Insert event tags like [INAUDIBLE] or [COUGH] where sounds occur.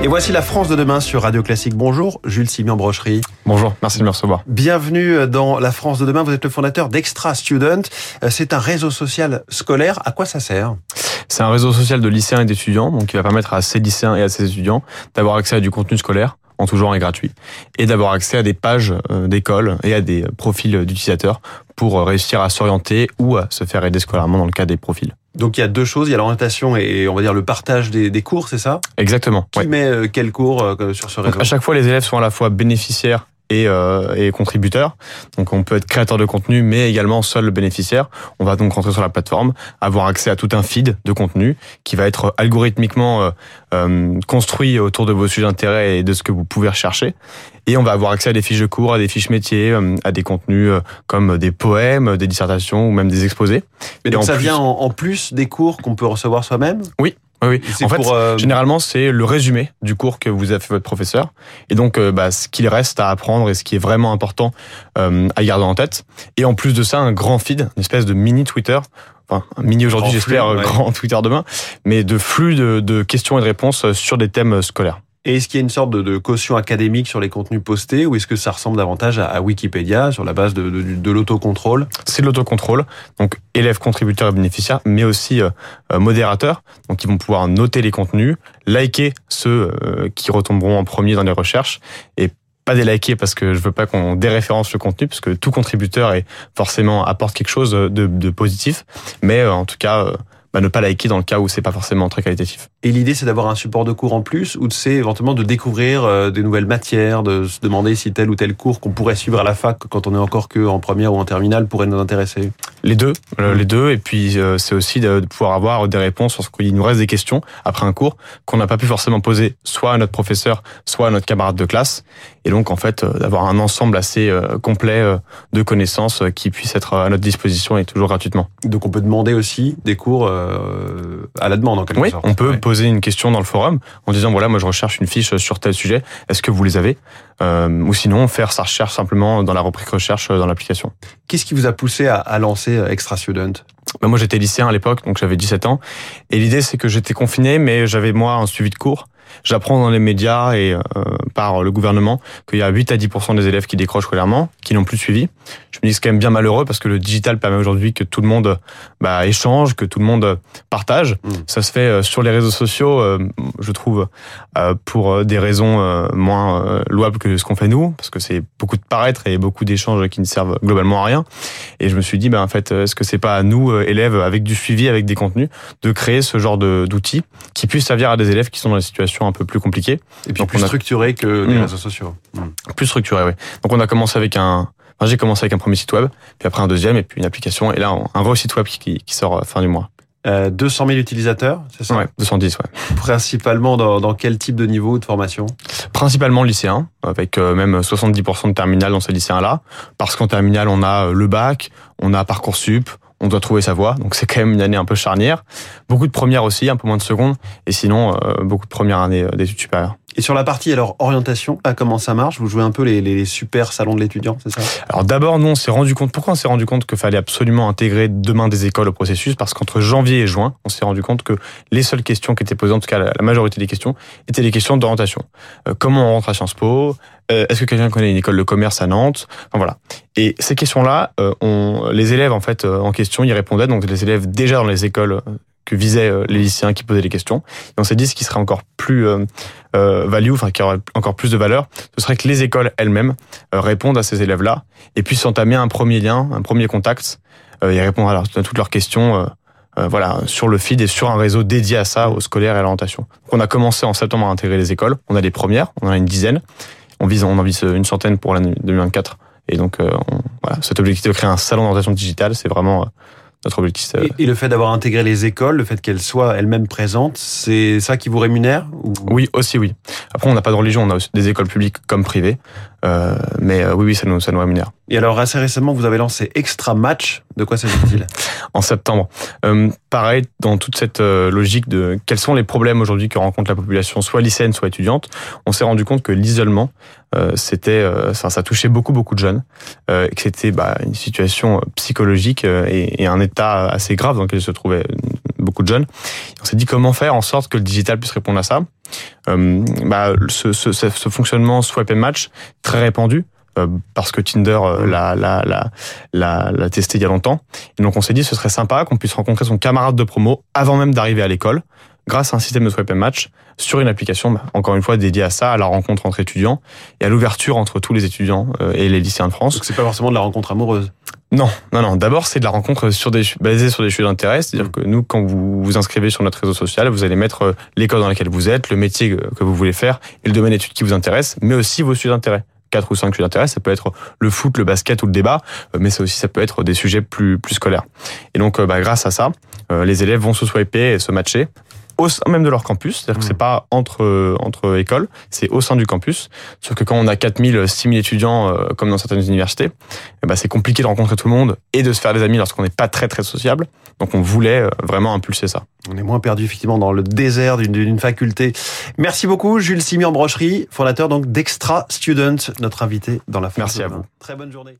Et voici la France de demain sur Radio Classique. Bonjour, Jules Simian Brocherie. Bonjour, merci de me recevoir. Bienvenue dans la France de demain. Vous êtes le fondateur d'Extra Student. Euh, c'est un réseau social scolaire. À quoi ça sert? C'est un réseau social de lycéens et d'étudiants, donc qui va permettre à ces lycéens et à ces étudiants d'avoir accès à du contenu scolaire en tout genre et gratuit, et d'avoir accès à des pages euh, d'école et à des profils d'utilisateurs pour réussir à s'orienter ou à se faire aider scolairement dans le cas des profils. Donc il y a deux choses, il y a l'orientation et on va dire le partage des, des cours, c'est ça? Exactement. Qui met euh, quel cours euh, sur ce réseau? Donc, À chaque fois, les élèves sont à la fois bénéficiaires et, euh, et contributeurs. Donc on peut être créateur de contenu, mais également seul bénéficiaire. On va donc rentrer sur la plateforme, avoir accès à tout un feed de contenu qui va être algorithmiquement euh, euh, construit autour de vos sujets d'intérêt et de ce que vous pouvez rechercher. Et on va avoir accès à des fiches de cours, à des fiches métiers, euh, à des contenus euh, comme des poèmes, des dissertations ou même des exposés. Mais Et donc ça plus- vient en, en plus des cours qu'on peut recevoir soi-même? Oui, oui. C'est En fait, pour, euh, généralement, c'est le résumé du cours que vous a fait votre professeur. Et donc, euh, bah, ce qu'il reste à apprendre et ce qui est vraiment important euh, à garder en tête. Et en plus de ça, un grand feed, une espèce de mini Twitter. Enfin, un mini aujourd'hui, j'espère, euh, ouais. grand [LAUGHS] Twitter demain. Mais de flux de, de questions et de réponses sur des thèmes scolaires. Et est-ce qu'il y a une sorte de, de caution académique sur les contenus postés ou est-ce que ça ressemble davantage à, Wikipédia sur la base de, de, de l'autocontrôle? C'est de l'autocontrôle, donc élèves, contributeurs et bénéficiaires, mais aussi euh, euh, modérateurs, donc ils vont pouvoir noter les contenus, liker ceux euh, qui retomberont en premier dans les recherches, et pas déliker parce que je veux pas qu'on déréférence le contenu, parce que tout contributeur est forcément apporte quelque chose de, de positif, mais euh, en tout cas euh, bah, ne pas liker dans le cas où c'est pas forcément très qualitatif. Et l'idée, c'est d'avoir un support de cours en plus ou c'est éventuellement de découvrir euh, des nouvelles matières, de se demander si tel ou tel cours qu'on pourrait suivre à la fac quand on est encore que en première ou en terminale pourrait nous intéresser? Les deux, euh, les deux, et puis euh, c'est aussi de, pouvoir avoir des réponses parce qu'il nous reste des questions après un cours qu'on n'a pas pu forcément poser soit à notre professeur, soit à notre camarade de classe, et donc en fait d'avoir un ensemble assez complet de connaissances qui puissent être à notre disposition et toujours gratuitement. Donc on peut demander aussi des cours à la demande en quelque Oui, sorte. on peut Ouais. Poser une question dans le forum en disant voilà moi je recherche une fiche sur tel sujet, est-ce que vous les avez? Euh, Ou sinon faire sa recherche simplement dans la rubrique recherche euh, dans l'application. Qu'est-ce qui vous a poussé à, à lancer euh, Extra Student? Bah, moi, j'étais lycéen à l'époque, donc j'avais 17 ans. Et l'idée, c'est que j'étais confiné, mais j'avais moi un suivi de cours. J'apprends dans les médias et euh, par le gouvernement qu'il y a 8 à 10% des élèves qui décrochent scolairement, qui n'ont plus de suivi. Je me dis que c'est quand même bien malheureux parce que le digital permet aujourd'hui que tout le monde bah, échange, que tout le monde partage. Mm. Ça se fait euh, sur les réseaux sociaux, euh, je trouve, euh, pour euh, des raisons euh, moins louables que ce qu'on fait nous, parce que c'est beaucoup de paraître et beaucoup d'échanges qui ne servent globalement à rien. Et je me suis dit, bah, en fait, est-ce que c'est pas à nous, élèves, avec du suivi, avec des contenus, de créer ce genre d'outils qui puissent servir à des élèves qui sont dans des un peu plus compliquées, Et puis Donc, plus a- structuré que les Mm. réseaux sociaux. Mm. plus structurées, oui. Donc on a commencé avec un, enfin, j'ai commencé avec un premier site web, puis après un deuxième, et puis une application, et là un vrai site web qui, qui sort euh, fin du mois. Euh, 200 000 utilisateurs, c'est ça? Ouais, 210, ouais. Principalement dans, dans quel type de niveau de formation? Principalement lycéens, avec euh, même 70% de terminale dans ces lycéens-là, parce qu'en terminale on a euh, le bac, on a parcoursup, on doit trouver sa voie, donc c'est quand même une année un peu charnière. Beaucoup de premières aussi, un peu moins de secondes, et sinon euh, beaucoup de premières années euh, d'études supérieures. Et sur la partie alors orientation, ah, comment ça marche Vous jouez un peu les, les super salons de l'étudiant, c'est ça? Alors d'abord, nous, on s'est rendu compte, pourquoi on s'est rendu compte qu'il fallait absolument intégrer demain des écoles au processus? Parce qu'entre janvier et juin, on s'est rendu compte que les seules questions qui étaient posées, en tout cas la majorité des questions, étaient des questions d'orientation. Euh, comment on rentre à Sciences Po? Euh, Est-ce que quelqu'un connaît une école de commerce à Nantes? Enfin voilà. Et ces questions-là, euh, les élèves en fait euh, en question y répondaient, donc les élèves déjà dans les écoles que visaient euh, les lycéens qui posaient les questions. Et on s'est dit ce qui serait encore plus euh, euh, value, enfin qui aurait encore plus de valeur, ce serait que les écoles elles-mêmes répondent à ces élèves-là et puissent entamer un premier lien, un premier contact et répondre à, toutes leurs questions. voilà, sur le feed et sur un réseau dédié à ça, aux scolaires et à l'orientation. On a commencé en septembre à intégrer les écoles. On a les premières, on en a une dizaine. On vise, on en vise une centaine pour l'année 2024. Et donc, on- voilà, cet objectif de créer un salon d'orientation digitale, c'est vraiment notre objectif. et, et le fait d'avoir intégré les écoles, le fait qu'elles soient elles-mêmes présentes, c'est ça qui vous rémunère ou... Oui, aussi oui. Après, on n'a pas de religion, on a aussi des écoles publiques comme privées. Euh, mais euh, oui, oui, ça nous, ça nous rémunère. Et alors assez récemment, vous avez lancé Extra Match. De quoi s'agit-il? [LAUGHS] En septembre. Euh, pareil, dans toute cette euh, logique de quels sont les problèmes aujourd'hui que rencontre la population, soit lycéenne, soit étudiante, on s'est rendu compte que l'isolement, euh, c'était, euh, ça, ça touchait beaucoup, beaucoup de jeunes, euh, et que c'était bah, une situation psychologique et, et un état assez grave dans lequel se trouvaient beaucoup de jeunes. On s'est dit comment faire en sorte que le digital puisse répondre à ça. Euh, bah, ce, ce, ce, fonctionnement swipe and match très répandu euh, parce que Tinder euh, l'a, l'a, l'a, l'a, l'a testé il y a longtemps. Et donc on s'est dit ce serait sympa qu'on puisse rencontrer son camarade de promo avant même d'arriver à l'école grâce à un système de swipe and match sur une application, bah, encore une fois dédiée à ça, à la rencontre entre étudiants et à l'ouverture entre tous les étudiants et les lycéens de France. Donc c'est pas forcément de la rencontre amoureuse. Non, non, non. D'abord, c'est de la rencontre sur des, basée sur des sujets d'intérêt. C'est-à-dire que nous, quand vous vous inscrivez sur notre réseau social, vous allez mettre euh, l'école dans laquelle vous êtes, le métier que vous voulez faire et le domaine d'études qui vous intéresse, mais aussi vos sujets d'intérêt. Quatre ou cinq sujets d'intérêt, ça peut être le foot, le basket ou le débat, euh, mais ça aussi, ça peut être des sujets plus, plus scolaires. Et donc, euh, bah, grâce à ça, les élèves vont se swiper et se matcher au sein même de leur campus, c'est-à-dire que c'est mmh. pas entre entre écoles, c'est au sein du campus. Sauf que quand on a 4000, 6000 étudiants euh, comme dans certaines universités, ben c'est compliqué de rencontrer tout le monde et de se faire des amis lorsqu'on n'est pas très très sociable. Donc on voulait euh, vraiment impulser ça. On est moins perdu effectivement dans le désert d'une faculté. Merci beaucoup Jules Simian Brocherie, fondateur donc d'Extra Student, notre invité dans la Merci à vous. Très bonne journée.